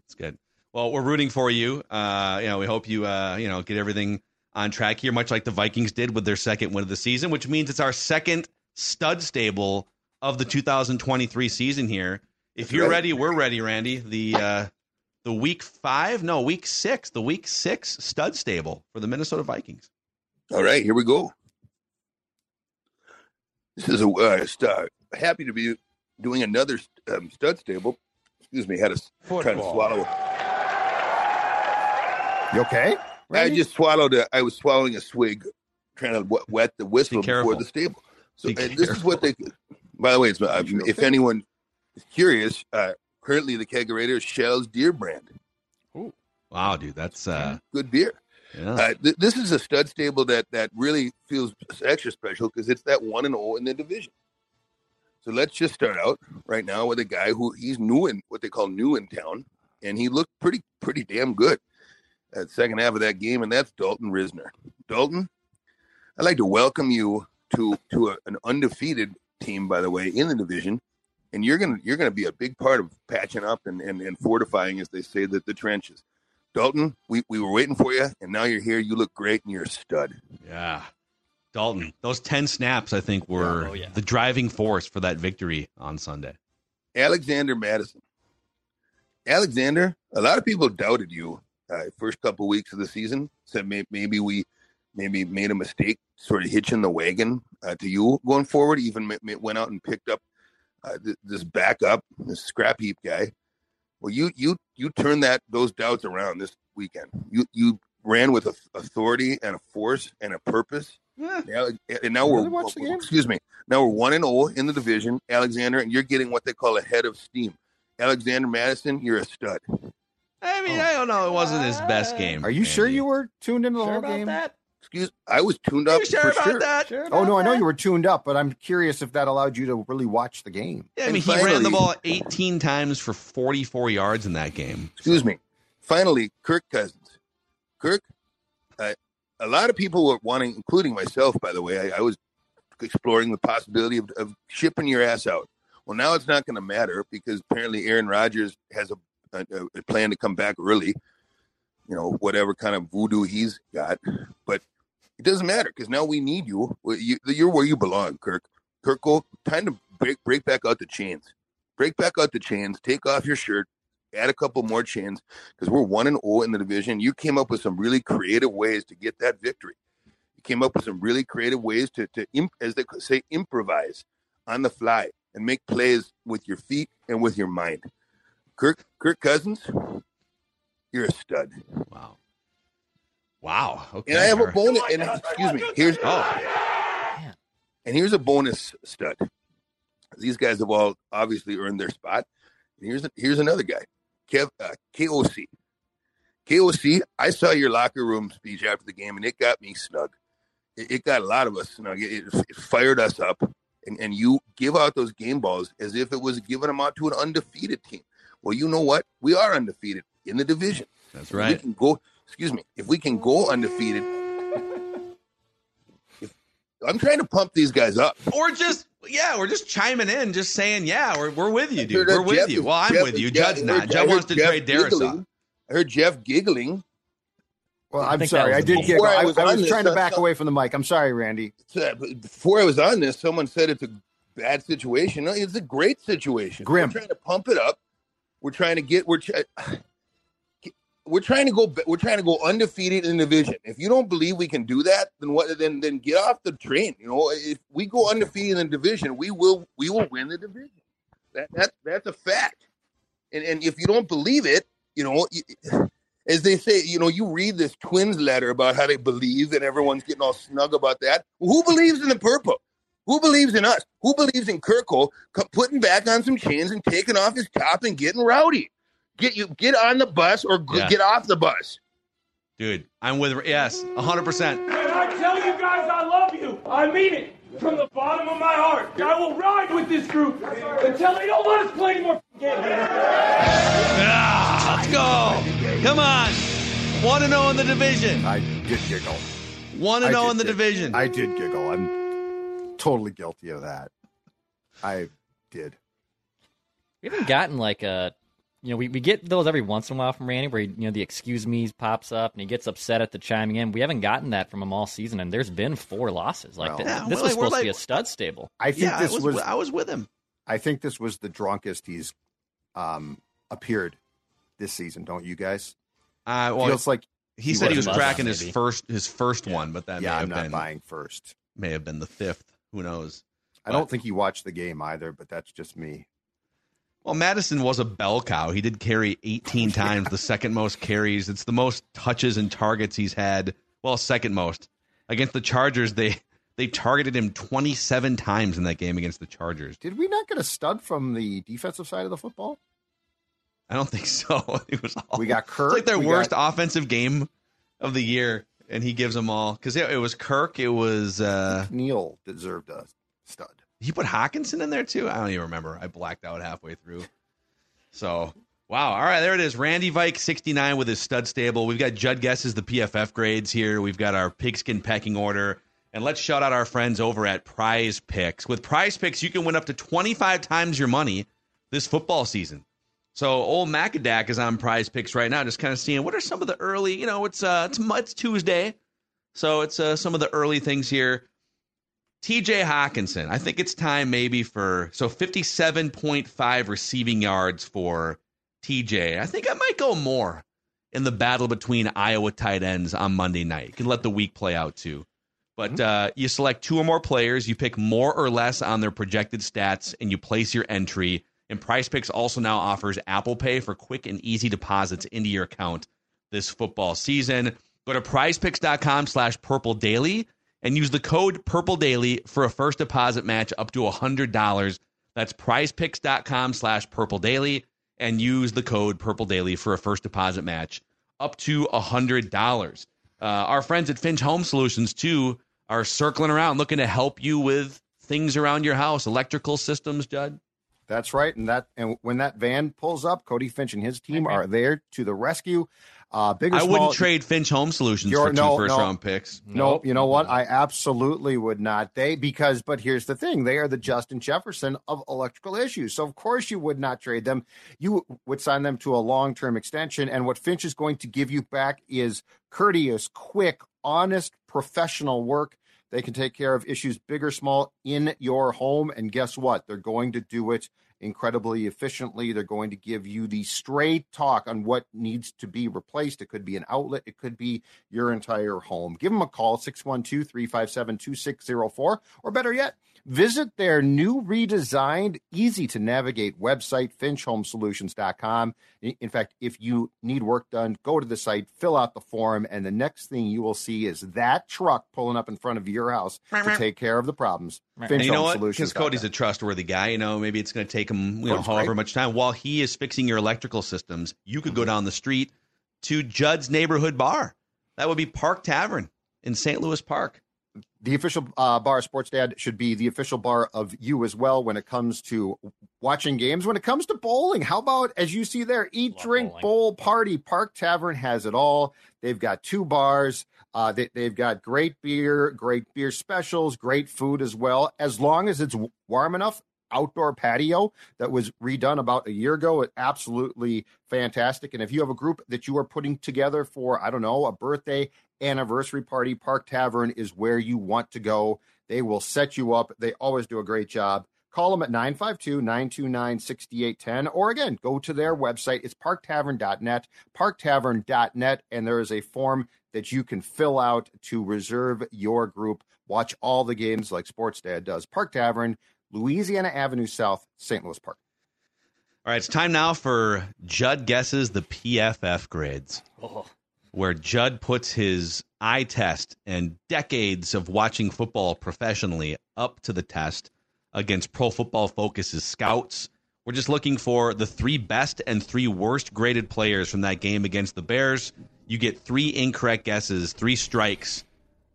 It's good. Well, we're rooting for you. Uh, you know, we hope you uh, you know get everything on track here, much like the Vikings did with their second win of the season, which means it's our second stud stable of the 2023 season here. If That's you're right. ready, we're ready, Randy. The uh, the week five, no, week six, the week six stud stable for the Minnesota Vikings. All right, here we go. This is a uh, star. Happy to be doing another um, stud stable. Excuse me, had to s- trying to swallow. You okay? I just swallowed. A, I was swallowing a swig, trying to wet, wet the whistle Be before the stable. So Be uh, this is what they. By the way, it's, uh, if anyone is curious, uh, currently the kegerator is Schell's Deer brand. Oh. Wow, dude, that's uh, Good beer. yeah. Uh, th- this is a stud stable that that really feels extra special because it's that one and zero in the division. So let's just start out right now with a guy who he's new in what they call new in town, and he looked pretty pretty damn good at second half of that game, and that's Dalton Risner. Dalton, I'd like to welcome you to to a, an undefeated team, by the way, in the division. And you're gonna you're gonna be a big part of patching up and and, and fortifying, as they say, the, the trenches. Dalton, we, we were waiting for you, and now you're here. You look great, and you're a stud. Yeah. Dalton, those 10 snaps, I think, were oh, yeah. the driving force for that victory on Sunday. Alexander Mattison. Alexander, a lot of people doubted you uh, first couple weeks of the season. Said may- maybe we maybe made a mistake, sort of hitching the wagon uh, to you going forward. Even ma- ma- went out and picked up uh, th- this backup, this scrap heap guy. Well, you you you turned that those doubts around this weekend. You you ran with a, authority and a force and a purpose. Now, and now Really we're watch the game? excuse me. Now we're one and zero in the division, Alexander, and you're getting what they call a head of steam. Alexander Mattison, you're a stud. I mean, I don't know. It wasn't his best game. Are you sure you were tuned into the Sure whole about game? that? Excuse, I was tuned up You sure for about sure. that? Sure Oh about no, I know that? you were tuned up, but I'm curious if that allowed you to really watch the game. Yeah, I And mean, he ran the ball 18 times for 44 yards in that game. Excuse me. Finally, Kirk Cousins. Kirk, uh, a lot of people were wanting, including myself, by the way. I, I was exploring the possibility of, of shipping your ass out. Well, now it's not going to matter because apparently Aaron Rodgers has a, a, a plan to come back early. You know, whatever kind of voodoo he's got, but it doesn't matter because now we need you. You. You're where you belong, Kirk. Kirk, go time to break break back out the chains. Break back out the chains. Take off your shirt. Add a couple more chains because we're one and zero in the division. You came up with some really creative ways to get that victory. You came up with some really creative ways to to imp, as they say improvise on the fly and make plays with your feet and with your mind. Kirk Kirk Cousins, you're a stud. Wow. Wow. Okay. And I have a bonus. And excuse me, here's Oh, and here's a bonus stud. These guys have all obviously earned their spot. And here's here's another guy, Kev uh, KOC. KOC. I saw your locker room speech after the game, and it got me snug. It, it got a lot of us snug. It, it, it fired us up. And and you give out those game balls as if it was giving them out to an undefeated team. Well, you know what? We are undefeated in the division. that's right. we can go. Excuse me. If we can go undefeated, if, I'm trying to pump these guys up. Or just, yeah, we're just chiming in, just saying, yeah, we're, we're with you, dude. Uh, we're with Jeff you. is- Well, I'm Jeff with you. yeah, Judd's not. heard- Judd wants to Jeff trade Darrisaw. giggling. I heard Jeff giggling. Well, I I'm think that sorry, I did main- giggle. Before I I, was I on was this, trying to uh, back thought- away from the mic. I'm sorry, Randy. Uh, before I was on this, someone said it's a bad situation. No, it's a great situation. Grim. We're trying to pump it up. We're trying to get. We're try, we're trying to go. We're trying to go undefeated in the division. If you don't believe we can do that, then what? Then then get off the train. You know, if we go undefeated in the division, we will we will win the division. That that that's a fact. And and if you don't believe it, you know. as they say, you know, you read this twins letter about how they believe and everyone's getting all snug about that. Who believes in the purple? Who believes in us? Who believes in Kirkle putting back on some chains and taking off his top and getting rowdy? Get you get on the bus or g- Yeah. get off the bus. Dude, I'm with, yes, 100%. And I tell you guys I love you. I mean it. From the bottom of my heart. I will ride with this group until they don't let us play anymore games. Ah, let's go. Come on. 1 to 0 in the division. I did giggle. 1 to 0 in the giggle. division. I did giggle. I'm totally guilty of that. I did. We haven't gotten like a, you know, we, we get those every once in a while from Randy, where he, you know the excuse me pops up and he gets upset at the chiming in. We haven't gotten that from him all season, and there's been four losses. Like Well- th- Yeah, this we're was supposed we're to be a stud stable. I think yeah, this I was, was I was with him. I think this was the drunkest he's um appeared this season, don't you guys? Uh, well, Feels like he, he said he was cracking his first his first one, but that yeah, may I'm have not been buying first. may have been the fifth. Who knows? I don't think he watched the game either, but that's just me. Well, Mattison was a bell cow. He did carry 18 times, the second most carries. It's the most touches and targets he's had. Well, second most. Against the Chargers, they they targeted him 27 times in that game against the Chargers. Did we not get a stud from the defensive side of the football? I don't think so. [laughs] It was all, We got It's Kirk. like their worst got- offensive game of the year, and he gives them all because it, it was Kirk. It was uh, Neil deserved a stud. He put Hockenson in there too. I don't even remember. I blacked out halfway through. So wow. All right, there it is. Randy Vike, sixty nine with his stud stable. We've got Judd guesses the PFF grades here. We've got our pigskin pecking order, And let's shout out our friends over at Prize Picks. With Prize Picks, you can win up to 25 times your money this football season. So old Macadac is on Prize Picks right now, just kind of seeing what are some of the early. You know, it's uh, it's it's Tuesday, so it's uh, some of the early things here. TJ Hockenson, I think it's time maybe for so 57.5 receiving yards for TJ. I think I might go more in the battle between Iowa tight ends on Monday night. You can let the week play out too. But uh, you select two or more players, you pick more or less on their projected stats, and you place your entry. And Prize Picks also now offers Apple Pay for quick and easy deposits into your account this football season. Go to prizepicks.com slash purple daily and use the code purple daily for a first deposit match up to $100. That's prizepicks.com slash purple daily and use the code purple daily for a first deposit match up to $100. Uh, our friends at Finch Home Solutions, too, are circling around looking to help you with things around your house, electrical systems, Judd. That's right, and that and when that van pulls up, Cody Finch and his team are there to the rescue. Uh, big I small, wouldn't trade Finch Home Solutions for two no, first no. round picks. No, you know what? I absolutely would not. They because, but here's the thing: they are the Justin Jefferson of electrical issues. So of course you would not trade them. You would sign them to a long-term extension, and what Finch is going to give you back is courteous, quick, honest, professional work. They can take care of issues big or small in your home, and guess what? They're going to do it incredibly efficiently. They're going to give you the straight talk on what needs to be replaced. It could be an outlet, it could be your entire home. Give them a call, 612 357 2604, or better yet, visit their new redesigned, easy to navigate website, finchhomesolutions.com. In in fact, if you need work done, go to the site, fill out the form, and the next thing you will see is that truck pulling up in front of your house to take care of the problems. And you know what? Because Cody's a trustworthy guy. You know, maybe it's going to take him, you know, Cody's however great. much time. While he is fixing your electrical systems, you could go Mm-hmm. down the street to Judd's neighborhood bar. That would be Park Tavern in St. Louis Park. The official uh, bar sports dad should be the official bar of you as well when it comes to watching games. When it comes to bowling how about as you see there eat Love drink bowling. bowl party. Park tavern has it all. They've got two bars. Uh, they, they've got great beer great beer specials great food as well. As long as it's warm enough outdoor patio that was redone about a year ago it absolutely fantastic. And if you have a group that you are putting together for i don't know a birthday anniversary party, Park Tavern is where you want to go. They will set you up. They always do a great job. Call them at 952 929 6810. Or again, go to their website. It's parktavern.net, parktavern.net. And there is a form that you can fill out to reserve your group. Watch all the games like Sports Dad does. Park Tavern, Louisiana Avenue South, St. Louis Park. All right, it's time now for Judd guesses the PFF grades, Oh, where Judd puts his eye test and decades of watching football professionally up to the test against Pro Football Focus's scouts. We're just looking for the three best and three worst graded players from that game against the Bears. You get three incorrect guesses, three strikes,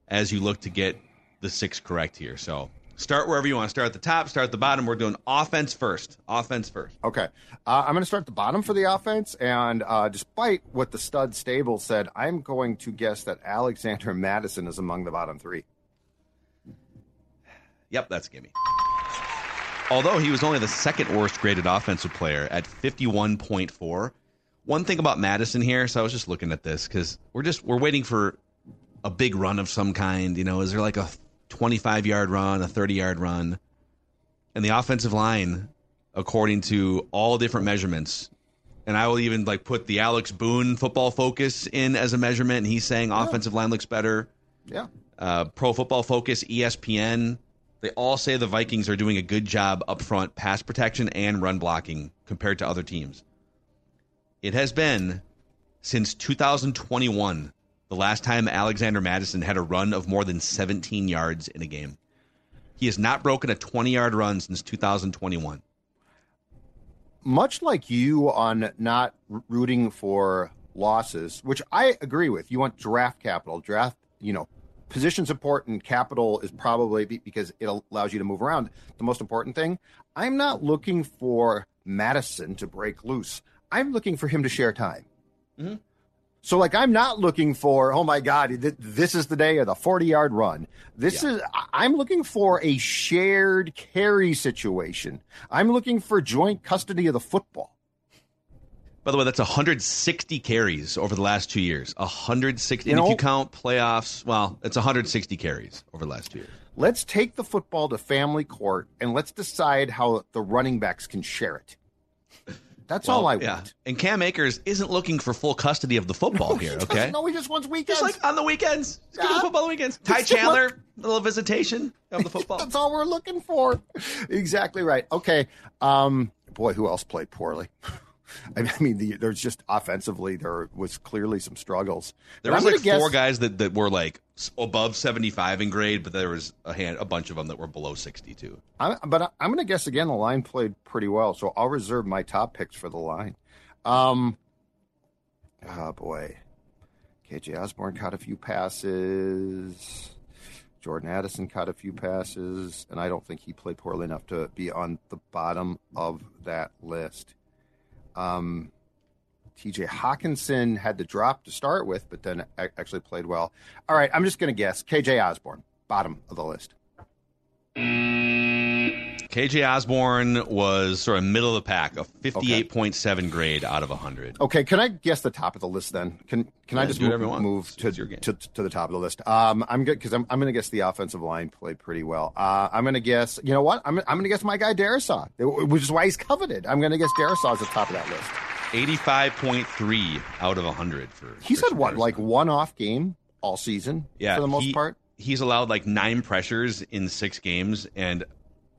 as you look to get the six correct here. So start wherever you want. Start at the top, start at the bottom. We're doing offense first. Offense first. Okay. Uh, I'm going to start at the bottom for the offense. And uh, despite what the stud stable said, I'm going to guess that Alexander Mattison is among the bottom three. Yep, that's gimme. Although he was only the second worst graded offensive player at 51.4. One thing about Mattison here, so I was just looking at this because we're just we're waiting for a big run of some kind. You know, is there like a 25 yard run, a 30 yard run? And the offensive line, according to all different measurements, and I will even like put the Alex Boone football focus in as a measurement. And he's saying offensive line looks better Yeah. uh, Pro Football Focus, ESPN, they all say the Vikings are doing a good job up front, pass protection and run blocking compared to other teams. It has been since 2021 the last time Alexander Mattison had a run of more than 17 yards in a game. He has not broken a 20 yard run since 2021. Much like you on not rooting for losses, which I agree with. You want draft capital. Draft, you know, position support and Capital is probably be- because it allows you to move around. The most important thing, I'm not looking for Mattison to break loose. I'm looking for him to share time. Mm-hmm. So, like, I'm not looking for, oh my God, th- this is the day of the 40 yard run. This is, I- I'm looking for a shared carry situation. I'm looking for joint custody of the football. By the way, that's 160 carries over the last two years. 160. You and if you count playoffs, well, it's 160 carries over the last two years. Let's take the football to family court and let's decide how the running backs can share it. That's all I want. yeah. And Cam Akers isn't looking for full custody of the football here, He okay? doesn't he just wants weekends. Just like on the weekends. Just give him Yeah. the football on the weekends. Ty Just give him- Chandler, a little visitation of the [laughs] football. That's all we're looking for. Exactly right. Okay. Um, boy, who else played poorly? [laughs] [laughs] I mean, the, there's just offensively there was clearly some struggles. There was like gonna four guess- guys that, that were like above 75 in grade, but there was a hand, a bunch of them that were below 62. I'm, but I- I'm going to guess again. The line played pretty well, so I'll reserve my top picks for the line. Um, oh boy, KJ Osborne caught a few passes. Jordan Addison caught a few passes, and I don't think he played poorly enough to be on the bottom of that list. Um, TJ Hockenson had to drop to start with, but then actually played well. All right, I'm just going to guess KJ Osborne, bottom of the list. KJ Osborne was sort of middle of the pack, a 58.7 grade out of 100. Okay, can I guess the top of the list then? Can can I just move, whatever you want. move to, your game. to to the top of the list? Um, I'm good because I'm I'm going to guess the offensive line played pretty well. Uh, I'm going to guess. You know what? I'm I'm going to guess my guy Darrisaw, which is why he's coveted. I'm going to guess Darrisaw is the top of that list. 85.3 out of 100 for. He's Christian had what, like one off game all season? yeah, for the most he- part. He's allowed like nine pressures in six games, and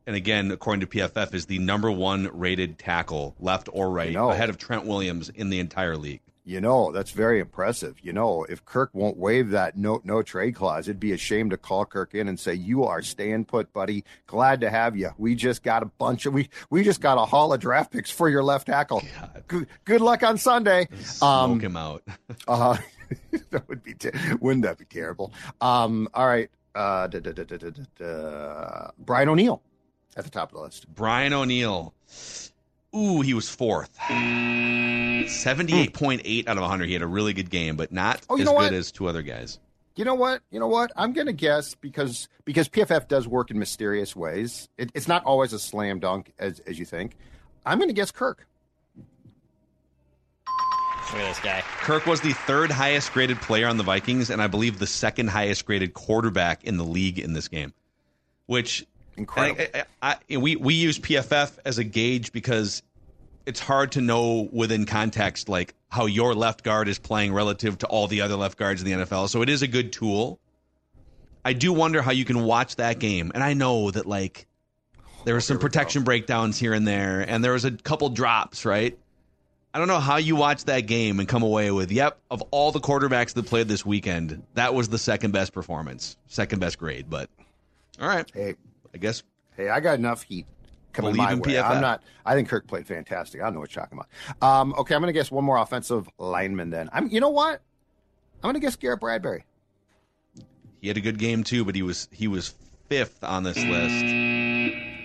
and again, according to PFF, is the number one rated tackle, left or right, know. ahead of Trent Williams in the entire league. You know, that's very impressive. You know, if Kirk won't waive that no no trade clause, it'd be a shame to call Kirk in and say, "You are staying put, buddy. Glad to have you. We just got a bunch of we we just got a haul of draft picks for your left tackle. Good, good luck on Sunday." Smoke Um, him out. [laughs] uh, [laughs] that would be ter- wouldn't that be terrible? Um, all right, uh, da, da, da, da, da, da, da. Brian O'Neill at the top of the list. Brian O'Neill. Ooh, he was fourth. 78.8 out of 100. He had a really good game, but not Oh, you as know good what? as two other guys. You know what? You know what? I'm going to guess because because PFF does work in mysterious ways. It, it's not always a slam dunk as as you think. I'm going to guess Kirk. Look at this guy. Kirk was the third highest graded player on the Vikings, and I believe the second highest graded quarterback in the league in this game. Which Incredible. I, I, I, we we use PFF as a gauge because it's hard to know within context like how your left guard is playing relative to all the other left guards in the NFL. So it is a good tool. I do wonder how you can watch that game, and I know that like there were some protection breakdowns here and there, and there was a couple drops, right? I don't know how you watch that game and come away with, yep, of all the quarterbacks that played this weekend, that was the second best performance, second best grade. But all right, hey, I guess hey, I got enough heat coming my way. PFF. I'm not. I think Kirk played fantastic. I don't know what you're talking about. Um, okay, I'm going to guess one more offensive lineman. Then I'm. You know what? I'm going to guess Garrett Bradbury. he had a good game too, but he was he was fifth on this list.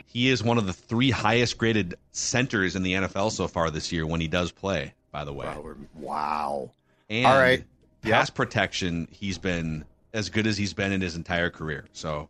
He is one of the three highest graded centers in the NFL so far this year when he does play. By the way, Wow. And All right. pass protection, he's been as good as he's been in his entire career. So,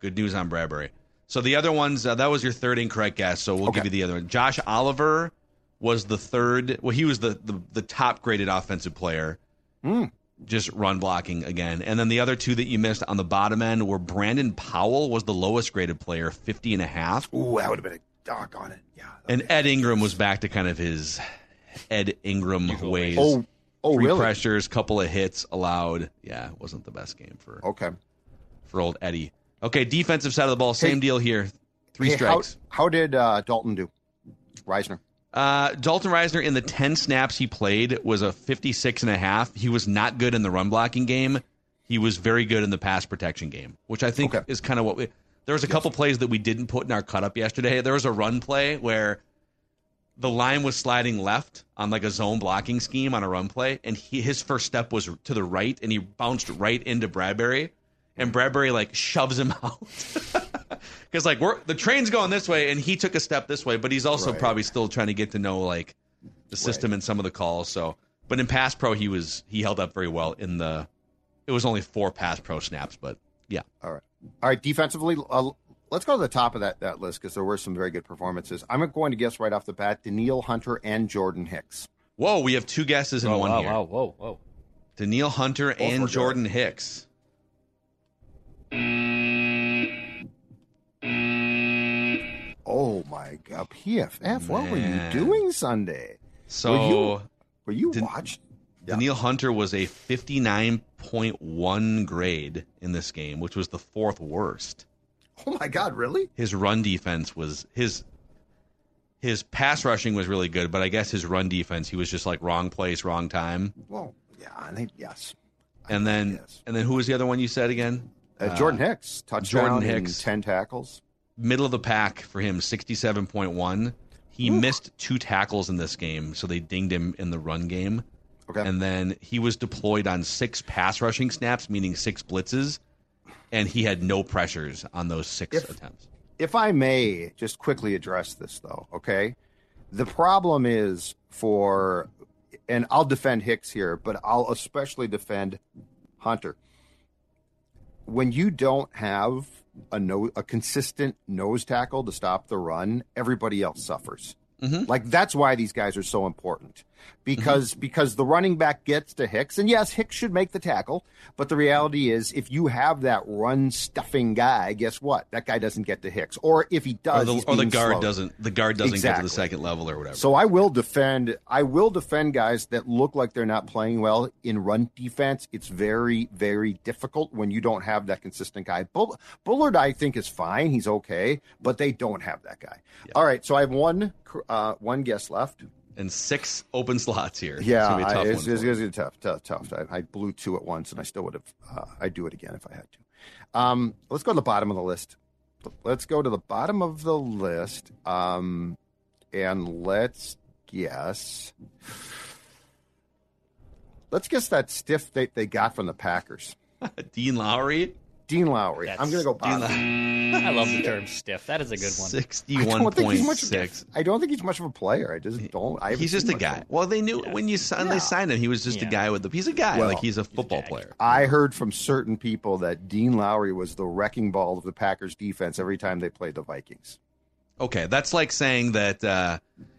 good news on Bradbury. So the other ones, uh, that was your third incorrect guess. So we'll Okay. give you the other one. Josh Oliver was the third. Well, he was the the, the top graded offensive player. Hmm. Just run blocking again. And then the other two that you missed on the bottom end were Brandon Powell was the lowest graded player, 50 and a half. Ooh, that would have been a dock on it. Yeah. And Ed Ingram was back to kind of his Ed Ingram ways. Oh. Oh, Three really? pressures, couple of hits allowed. Yeah, it wasn't the best game for Okay. for old Eddie. Okay, defensive side of the ball, same Hey. deal here. Three Hey, strikes. How, did uh, Dalton do? Risner. Uh, Dalton Risner in the 10 snaps he played was a 56 and a half. He was not good in the run blocking game. He was very good in the pass protection game, which I think Okay. is kind of what we There was a couple plays that we didn't put in our cut up yesterday. There was a run play where the line was sliding left on like a zone blocking scheme on a run play and he his first step was to the right and he bounced right into Bradbury and Bradbury like shoves him [laughs] out. Cuz like we're the train's going this way and he took a step this way, but he's also Right. probably still trying to get to know like the system and some of the calls. So But in pass pro, he was he held up very well. In the, it was only four pass pro snaps, but yeah. All right. All right. Defensively, uh, let's go to the top of that, that list because there were some very good performances. I'm going to guess right off the bat Danielle Hunter and Jordan Hicks. Whoa, we have two guesses in Oh, one wow, here. wow, whoa, whoa. Danielle Hunter were and good. Jordan Hicks. Oh my God, PFF! What were you doing Sunday? So Were you- Were you watched? Yeah. Danielle Hunter was a 59.1 grade in this game, which was the fourth worst. Oh my God, really? His run defense was his his pass rushing was really good, but I guess his run defense he was just like wrong place, wrong time. Well, yeah, I think yes. And then Yes. and then who was the other one you said again? Uh, Jordan Hicks, touchdown, Jordan Hicks. ten tackles. Middle of the pack for him, 67.1. He missed two tackles in this game, so they dinged him in the run game. Okay. And then he was deployed on six pass rushing snaps, meaning six blitzes, and he had no pressures on those six If- attempts. if I may just quickly address this, though, okay? The problem is for, and I'll defend Hicks here, but I'll especially defend Hunter. When you don't have a no, a consistent nose tackle to stop the run, everybody else suffers. Mhm. Like that's why these guys are so important because because the running back gets to Hicks, and yes, Hicks should make the tackle, but the reality is, if you have that run stuffing guy, guess what? That guy doesn't get to Hicks, or if he Or does, the, he's or the guard slowed. doesn't the guard doesn't get to the second level or whatever. So I will defend. I will defend guys that look like they're not playing well in run defense. It's very, very difficult when you don't have that consistent guy. Bull, Bullard, I think, is fine. He's okay, but they don't have that guy. All right, so I have one, uh, one guess left. And six open slots here. Yeah, It's gonna be tough it's, it's, tough, tough, tough. I, I blew two at once, and I still would have. Uh, I'd do it again if I had to. Um, let's go to the bottom of the list. Let's go to the bottom of the list, um, and let's guess. Let's guess that stiff they, they got from the Packers. [laughs] Dean Lowry, Dean Lowry. That's- I'm going to go Dean bottom. Lowry, I love the term stiff. That is a good one. I sixty-one don't think he's much. I don't think he's much of a player. I just don't. I He's just a guy. Well, they knew Yeah. when you signed, Yeah. they signed him. He was just a guy with the. He's a guy. Well, like he's a football jacked. player. I heard from certain people that Dean Lowry was the wrecking ball of the Packers defense every time they played the Vikings. Okay, that's like saying that. Uh,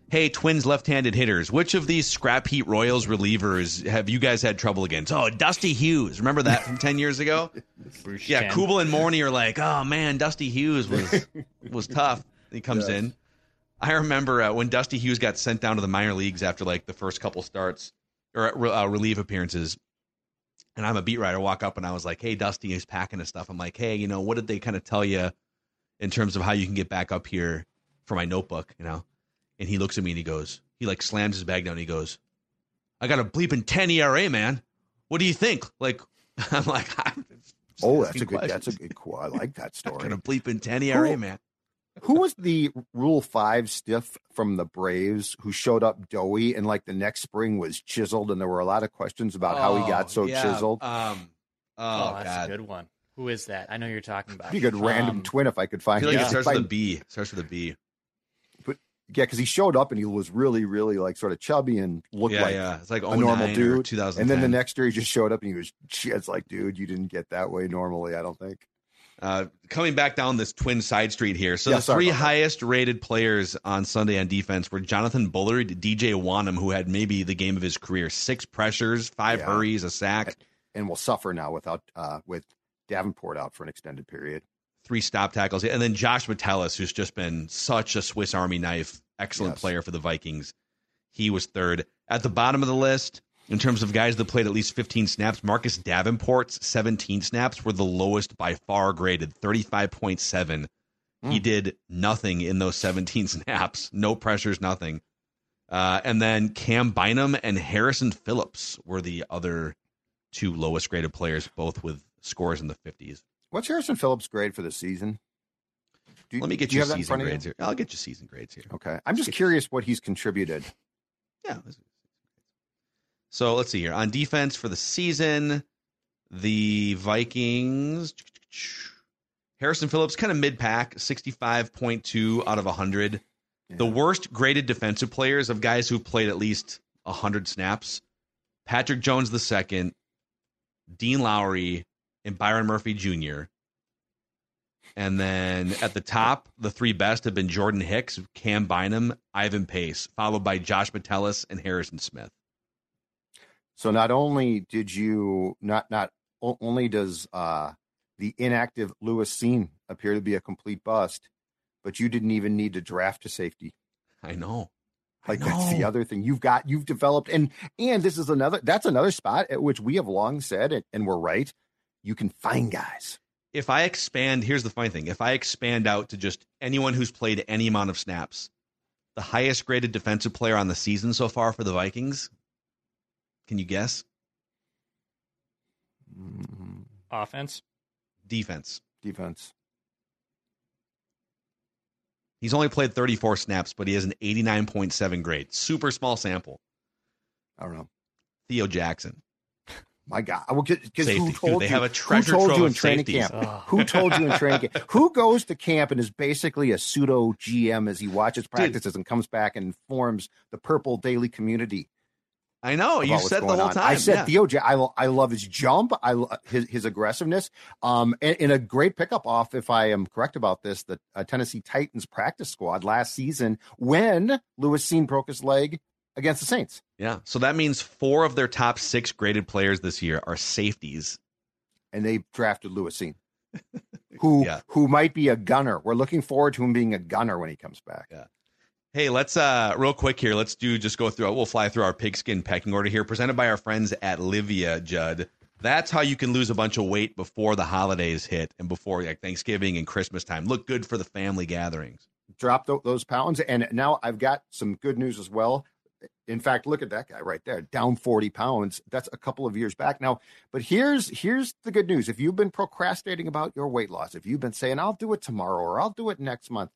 hey, Twins left-handed hitters. Which of these scrap heat Royals relievers have you guys had trouble against? Oh, Dusty Hughes. Remember that from ten years ago? [laughs] Bruce Yeah, Chen. Kubel and Morneau are like, oh man, Dusty Hughes was was [laughs] tough. He comes Yes. in. I remember uh, when Dusty Hughes got sent down to the minor leagues after like the first couple starts or uh, relief appearances. And I'm a beat writer. Walk up and I was like, "Hey, Dusty is packing his stuff." I'm like, "Hey, you know, what did they kind of tell you in terms of how you can get back up here for my notebook?" You know, and he looks at me and he goes, he like slams his bag down. And he goes, "I got a bleeping 10 ERA, man. What do you think?" Like, [laughs] I'm like, [laughs] I'm Oh, that's a good. questions. That's a good. qu- I like that [laughs] Got story. a bleeping 10 ERA, Who- man. who was the Rule Five stiff from the Braves who showed up doughy and like the next spring was chiseled, and there were a lot of questions about how he got so Oh, yeah. chiseled. Um, Oh, oh, that's God. a good one. Who is that? I know you're talking about. Be a good random Um, twin if I could I find. feel like yeah. it starts Find- with a B. Starts with a B. yeah, because he showed up and he was really, really like sort of chubby and looked Yeah, like yeah. It's like a normal dude. 2010. And then the next year he just showed up and he was. It's like, dude, you didn't get that way normally. I don't think. Uh, coming back down this twin side street here. So Yeah, the three highest rated players on Sunday on defense were Jonathan Bullard, DJ Wonnum, who had maybe the game of his career, six pressures, five Yeah. hurries, a sack, And will suffer now without uh with Davenport out for an extended period. Three stop tackles, and then Josh Metellus, who's just been such a Swiss Army knife, excellent Yes. player for the Vikings. He was third. At the bottom of the list, in terms of guys that played at least 15 snaps, Marcus Davenport's 17 snaps were the lowest by far graded, 35.7. He Hmm. did nothing in those 17 [laughs] snaps, no pressures, nothing. Uh, and then Cam Bynum and Harrison Phillips were the other two lowest graded players, both with scores in the 50s. What's Harrison Phillips' grade for the season? Do, Let me get you, that season you? grades here. I'll get you season grades here. Okay, I'm just curious what he's contributed. Yeah. So let's see here. On defense for the season, the Vikings. Harrison Phillips, kind of mid pack, 65.2 out of 100. The worst graded defensive players of guys who played at least 100 snaps Patrick Jones the second, Dean Lowry, and Byron Murphy Jr. And then at the top, the three best have been Jordan Hicks, Cam Bynum, Ivan Pace, followed by Josh Metellus and Harrison Smith. So not only did you not not only does uh, the inactive Lewis Cine appear to be a complete bust, but you didn't even need to draft a safety. I know. Like I that's the other thing you've got. You've developed, and and this is another. That's another spot at which we have long said, and, and we're right. You can find guys. If I expand, here's the funny thing: if I expand out to just anyone who's played any amount of snaps, the highest graded defensive player on the season so far for the Vikings, can you guess? Mm-hmm. Offense. Defense. Defense. He's only played 34 snaps, but he has an 89.7 grade. Super small sample. I don't know. Theo Jackson. My God, well, because Safety. who told they you? have a who told you in training safeties. camp? Who told you in training camp? Who goes to camp and is basically a pseudo GM as he watches practices and comes back and forms the Purple Daily community? I know. You said the whole on. time. I said yeah. Theo. J- I, lo- I love his jump. I lo- his his aggressiveness. Um, and, and a great pickup off, if I am correct about this, the uh, Tennessee Titans practice squad last season when Lewis Cine broke his leg against the Saints. Yeah. So that means four of their top six graded players this year are safeties. and they drafted Lewis Cine, [laughs] who Yeah. who might be a gunner. We're looking forward to him being a gunner when he comes back. Yeah. Hey, let's uh real quick here. Let's do just go through. We'll fly through our pigskin pecking order here, presented by our friends at Livea. Judd, that's how you can lose a bunch of weight before the holidays hit and before like Thanksgiving and Christmas time. Look good for the family gatherings. Drop tho- those pounds, and now I've got some good news as well. In fact, look at that guy right there, down forty pounds. That's a couple of years back now. But here's here's the good news: if you've been procrastinating about your weight loss, if you've been saying I'll do it tomorrow or I'll do it next month,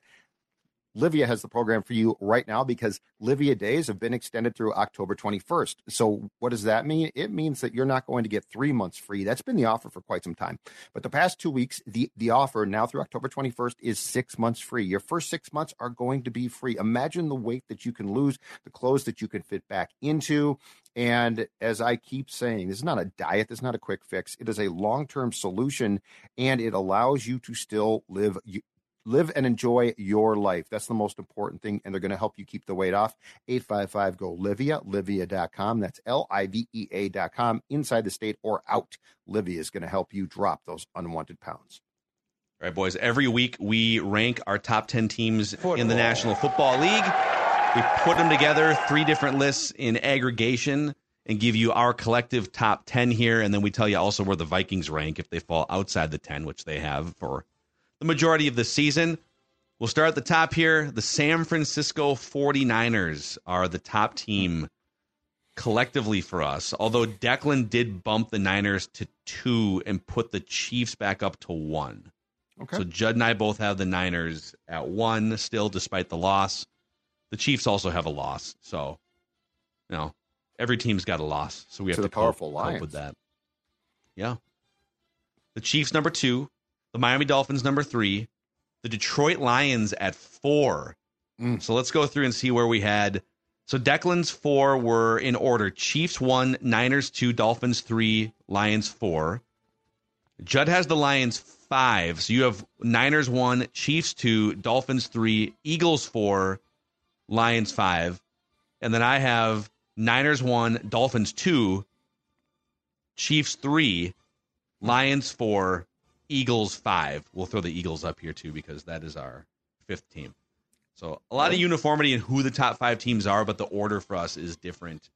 Livea has the program for you right now because Livea days have been extended through October 21st. So, what does that mean? It means that you're not going to get three months free. That's been the offer for quite some time. But the past two weeks, the, the offer now through October 21st is six months free. Your first six months are going to be free. Imagine the weight that you can lose, the clothes that you can fit back into. And as I keep saying, this is not a diet, this is not a quick fix. It is a long term solution and it allows you to still live live and enjoy your life. That's the most important thing. And they're going to help you keep the weight off. 855 go Livea, Livea.com. That's L I V E A.com. Inside the state or out. Livea is going to help you drop those unwanted pounds. All right, boys. Every week we rank our top 10 teams in the National Football League. We put them together, three different lists in aggregation, and give you our collective top 10 here. And then we tell you also where the Vikings rank if they fall outside the 10, which they have for the majority of the season. We'll start at the top here. The San Francisco 49ers are the top team collectively for us, although Declan did bump the Niners to two and put the Chiefs back up to one. Okay. So Judd and I both have the Niners at one still, despite the loss. The Chiefs also have a loss. So, you know, every team's got a loss. So we have To to, the powerful cope, cope with that. Yeah. The Chiefs number two, the Miami Dolphins number three, the Detroit Lions at four. Mm. So let's go through and see where we had. So Declan's four were in order: Chiefs one, Niners two, Dolphins three, Lions four. Judd has the Lions five. So you have Niners one, Chiefs two, Dolphins three, Eagles four, Lions five, and then I have Niners one, Dolphins two, Chiefs three, Lions four, Eagles five. We'll throw the Eagles up here too because that is our fifth team. So a lot of uniformity in who the top five teams are, but the order for us is different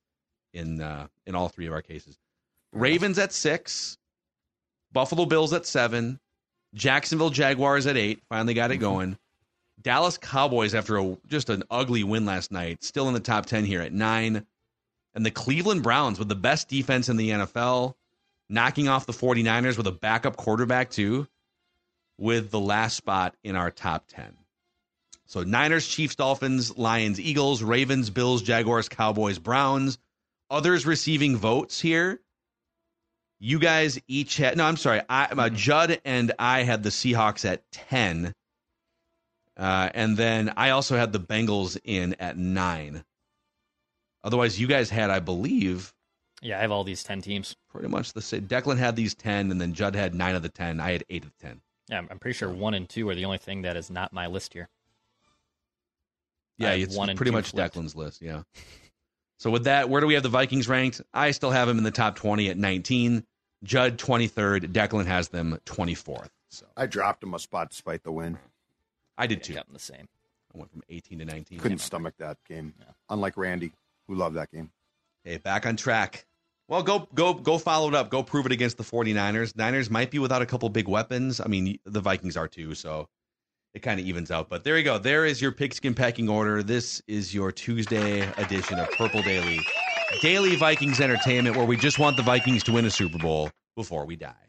in uh, in all three of our cases. Ravens at six, Buffalo Bills at seven, Jacksonville Jaguars at eight. Finally got it going. Dallas Cowboys after a just an ugly win last night, still in the top ten here at nine, and the Cleveland Browns with the best defense in the NFL, knocking off the 49ers with a backup quarterback too, with the last spot in our top ten. So Niners, Chiefs, Dolphins, Lions, Eagles, Ravens, Bills, Jaguars, Cowboys, Browns. Others receiving votes here. You guys each had no. I'm sorry. I, uh, Judd and I had the Seahawks at ten, uh, and then I also had the Bengals in at nine. Otherwise, you guys had, I believe, Yeah, I have all these 10 teams. Pretty much the same. Declan had these 10, and then Judd had nine of the 10. I had eight of the 10. Yeah, I'm I'm pretty sure one and two are the only thing that is not my list here. Yeah, it's one pretty much flipped. Declan's list. Yeah. [laughs] So with that, where do we have the Vikings ranked? I still have them in the top 20 at 19. Judd 23rd. Declan has them 24th. So I dropped him a spot despite the win. I did too. Kept them the same. I went from 18 to 19. Couldn't stomach that game. Unlike Randy, who loved that game. Hey, back on track. Well, go go go follow it up. Go prove it against the 49ers. Niners might be without a couple big weapons. I mean, the Vikings are too, so it kind of evens out. But there you go. There is your pigskin packing order. This is your Tuesday edition of Purple Daily. Daily Vikings entertainment where we just want the Vikings to win a Super Bowl before we die.